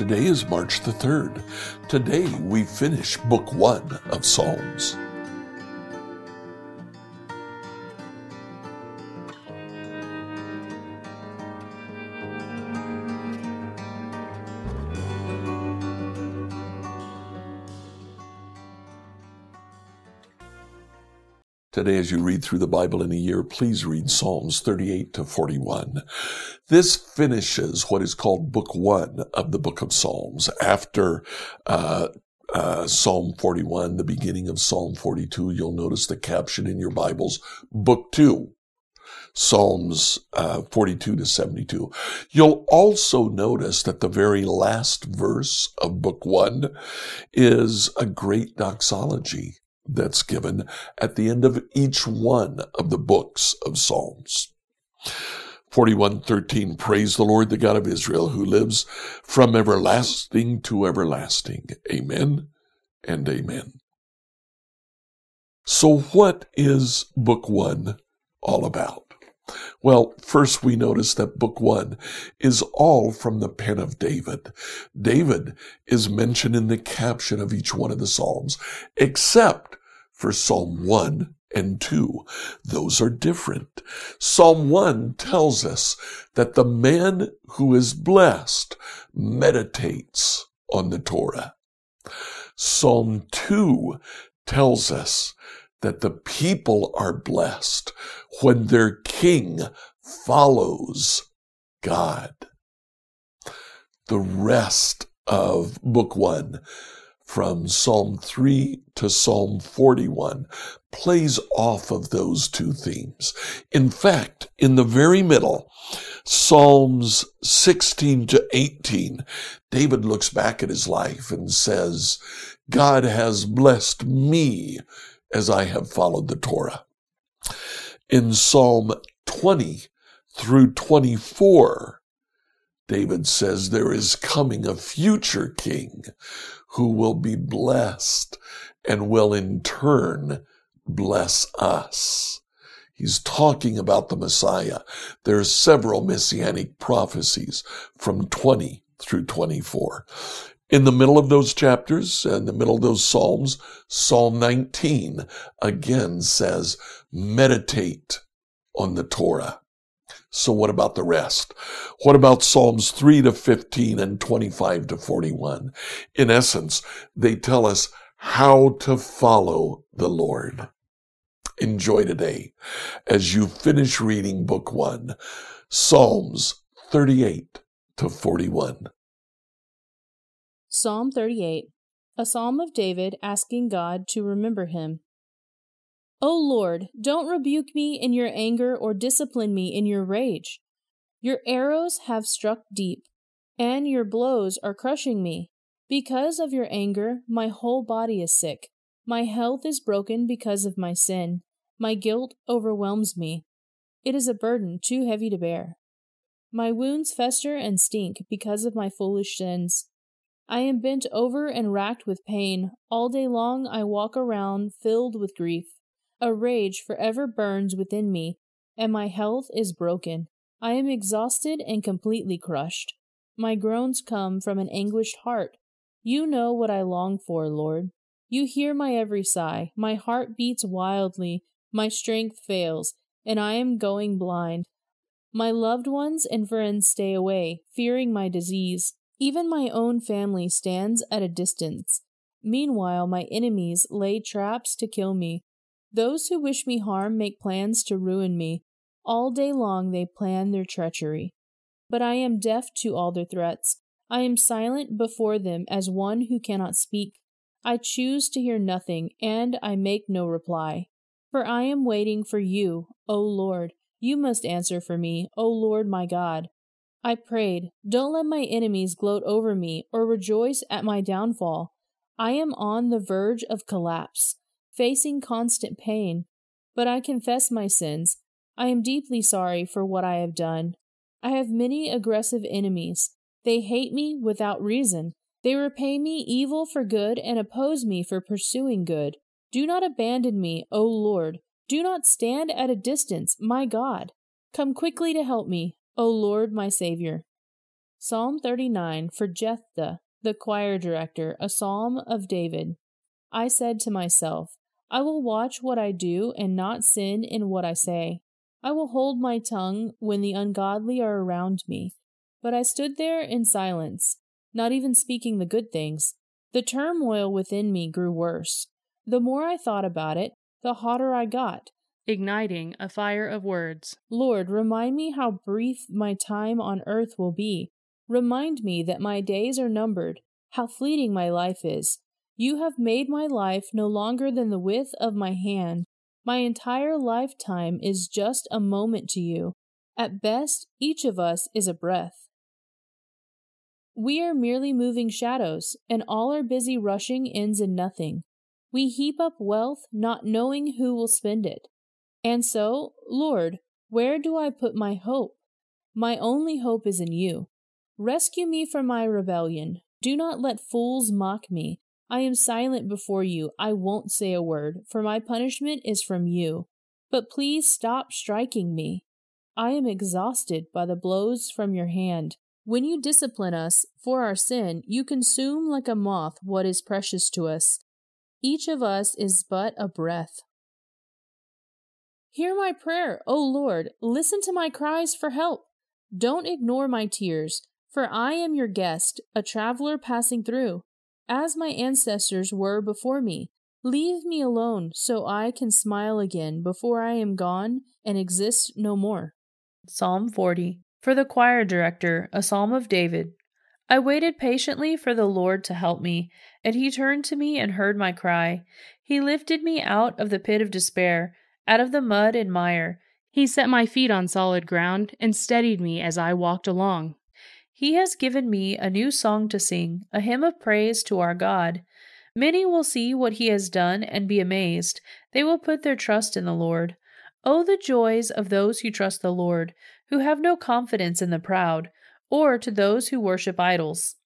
Today is March the 3rd. Today we finish Book 1 of Psalms. Today, as you read through the Bible in a year, please read Psalms 38 to 41. This finishes what is called Book One of the Book of Psalms. After uh, uh, Psalm 41, the beginning of Psalm 42, you'll notice the caption in your Bibles, Book Two. Psalms uh, 42 to 72. You'll also notice that the very last verse of book one is a great doxology that's given at the end of each one of the books of Psalms. 41:13 Praise the Lord the God of Israel who lives from everlasting to everlasting. Amen and amen. So what is book 1 all about? Well, first we notice that book one is all from the pen of David. David is mentioned in the caption of each one of the Psalms, except for Psalm 1 and 2. Those are different. Psalm 1 tells us that the man who is blessed meditates on the Torah. Psalm 2 tells us that the people are blessed when their king follows God. The rest of book one from Psalm 3 to Psalm 41 plays off of those two themes. In fact, in the very middle, Psalms 16 to 18, David looks back at his life and says, God has blessed me as I have followed the Torah. In Psalm 20 through 24, David says there is coming a future king who will be blessed and will in turn bless us. He's talking about the Messiah. There are several messianic prophecies from 20 through 24. In the middle of those chapters, in the middle of those Psalms, Psalm 19 again says, meditate on the Torah. So what about the rest? What about Psalms 3 to 15 and 25 to 41? In essence, they tell us how to follow the Lord. Enjoy today as you finish reading book one, Psalms 38 to 41. Psalm 38, a psalm of David asking God to remember him. O Lord, don't rebuke me in your anger or discipline me in your rage. Your arrows have struck deep, and your blows are crushing me. Because of your anger, my whole body is sick. My health is broken because of my sin. My guilt overwhelms me. It is a burden too heavy to bear. My wounds fester and stink because of my foolish sins. I am bent over and racked with pain. All day long I walk around filled with grief. A rage forever burns within me, and my health is broken. I am exhausted and completely crushed. My groans come from an anguished heart. You know what I long for, Lord. You hear my every sigh. My heart beats wildly. My strength fails, and I am going blind. My loved ones and friends stay away, fearing my disease. Even my own family stands at a distance. Meanwhile, my enemies lay traps to kill me. Those who wish me harm make plans to ruin me. All day long they plan their treachery. But I am deaf to all their threats. I am silent before them as one who cannot speak. I choose to hear nothing, and I make no reply. For I am waiting for you, O Lord. You must answer for me, O Lord my God. I prayed, Don't let my enemies gloat over me or rejoice at my downfall. I am on the verge of collapse facing constant pain. But I confess my sins. I am deeply sorry for what I have done. I have many aggressive enemies. They hate me without reason. They repay me evil for good and oppose me for pursuing good. Do not abandon me, O Lord. Do not stand at a distance, my God. Come quickly to help me, O Lord my Savior. Psalm 39 for Jeduthun, the choir director, a psalm of David. I said to myself, I will watch what I do and not sin in what I say. I will hold my tongue when the ungodly are around me. But I stood there in silence, not even speaking the good things. The turmoil within me grew worse. The more I thought about it, the hotter I got, igniting a fire of words. Lord, remind me how brief my time on earth will be. Remind me that my days are numbered, how fleeting my life is. You have made my life no longer than the width of my hand. My entire lifetime is just a moment to you. At best, each of us is a breath. We are merely moving shadows, and all our busy rushing ends in nothing. We heap up wealth, not knowing who will spend it. And so, Lord, where do I put my hope? My only hope is in you. Rescue me from my rebellion. Do not let fools mock me. I am silent before you. I won't say a word, for my punishment is from you. But please stop striking me. I am exhausted by the blows from your hand. When you discipline us for our sin, you consume like a moth what is precious to us. Each of us is but a breath. Hear my prayer, O Lord. Listen to my cries for help. Don't ignore my tears, for I am your guest, a traveler passing through as my ancestors were before me. Leave me alone so I can smile again before I am gone and exist no more. Psalm 40 For the choir director, a psalm of David. I waited patiently for the Lord to help me, and he turned to me and heard my cry. He lifted me out of the pit of despair, out of the mud and mire. He set my feet on solid ground and steadied me as I walked along. He has given me a new song to sing, a hymn of praise to our God. Many will see what he has done and be amazed. They will put their trust in the Lord. Oh, the joys of those who trust the Lord, who have no confidence in the proud, or to those who worship idols.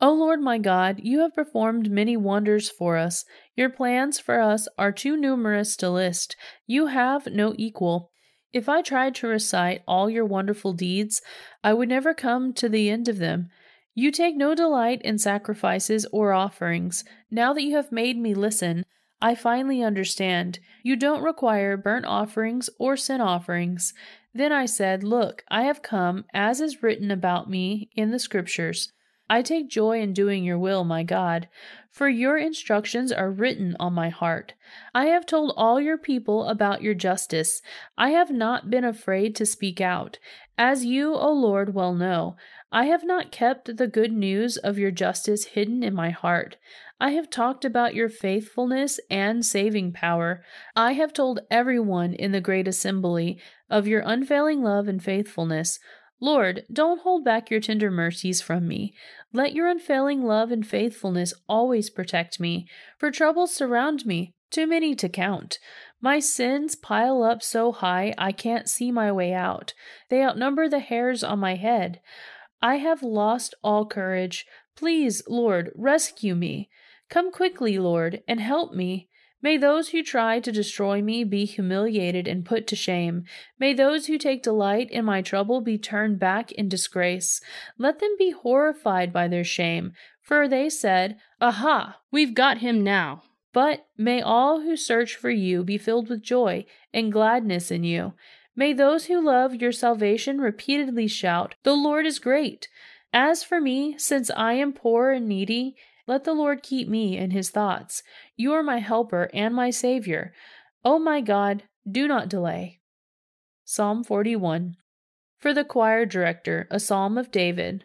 O Lord my God, you have performed many wonders for us. Your plans for us are too numerous to list. You have no equal. If I tried to recite all your wonderful deeds, I would never come to the end of them. You take no delight in sacrifices or offerings. Now that you have made me listen, I finally understand. You don't require burnt offerings or sin offerings. Then I said, Look, I have come, as is written about me in the Scriptures. I take joy in doing your will, my God, for your instructions are written on my heart. I have told all your people about your justice. I have not been afraid to speak out. As you, O Lord, well know, I have not kept the good news of your justice hidden in my heart. I have talked about your faithfulness and saving power. I have told everyone in the great assembly of your unfailing love and faithfulness. Lord, don't hold back your tender mercies from me. Let your unfailing love and faithfulness always protect me, for troubles surround me, too many to count. My sins pile up so high I can't see my way out. They outnumber the hairs on my head. I have lost all courage. Please, Lord, rescue me. Come quickly, Lord, and help me. May those who try to destroy me be humiliated and put to shame. May those who take delight in my trouble be turned back in disgrace. Let them be horrified by their shame, for they said, Aha, we've got him now. But may all who search for you be filled with joy and gladness in you. May those who love your salvation repeatedly shout, The Lord is great. As for me, since I am poor and needy, let the Lord keep me in his thoughts. You are my helper and my Savior. O oh my God, do not delay. Psalm 41 For the choir director, a psalm of David.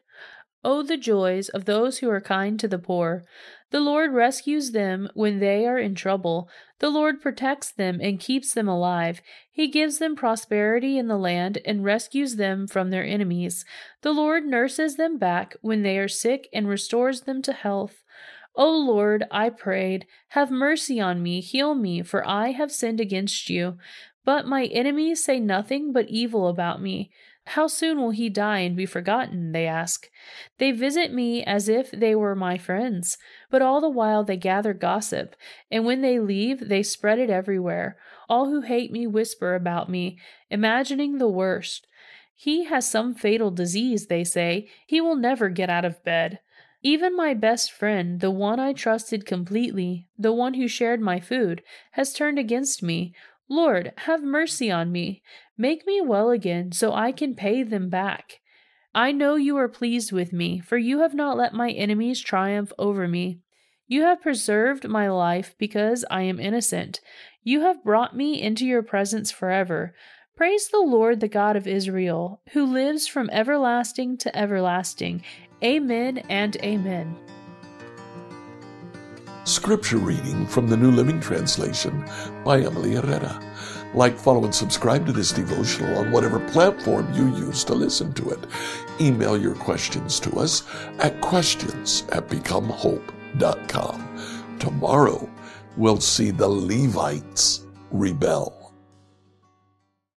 Oh, the joys of those who are kind to the poor! The Lord rescues them when they are in trouble. The Lord protects them and keeps them alive. He gives them prosperity in the land and rescues them from their enemies. The Lord nurses them back when they are sick and restores them to health. O Lord, I prayed, have mercy on me, heal me, for I have sinned against you. But my enemies say nothing but evil about me. How soon will he die and be forgotten? They ask. They visit me as if they were my friends, but all the while they gather gossip, and when they leave, they spread it everywhere. All who hate me whisper about me, imagining the worst. He has some fatal disease, they say. He will never get out of bed. Even my best friend, the one I trusted completely, the one who shared my food, has turned against me. Lord, have mercy on me. Make me well again, so I can pay them back. I know you are pleased with me, for you have not let my enemies triumph over me. You have preserved my life because I am innocent. You have brought me into your presence forever. Praise the Lord, the God of Israel, who lives from everlasting to everlasting. Amen and amen. Scripture reading from the New Living Translation by Emily Herrera. Like, follow, and subscribe to this devotional on whatever platform you use to listen to it. Email your questions to us at questions at becomehope.com. Tomorrow, we'll see the Levites rebel.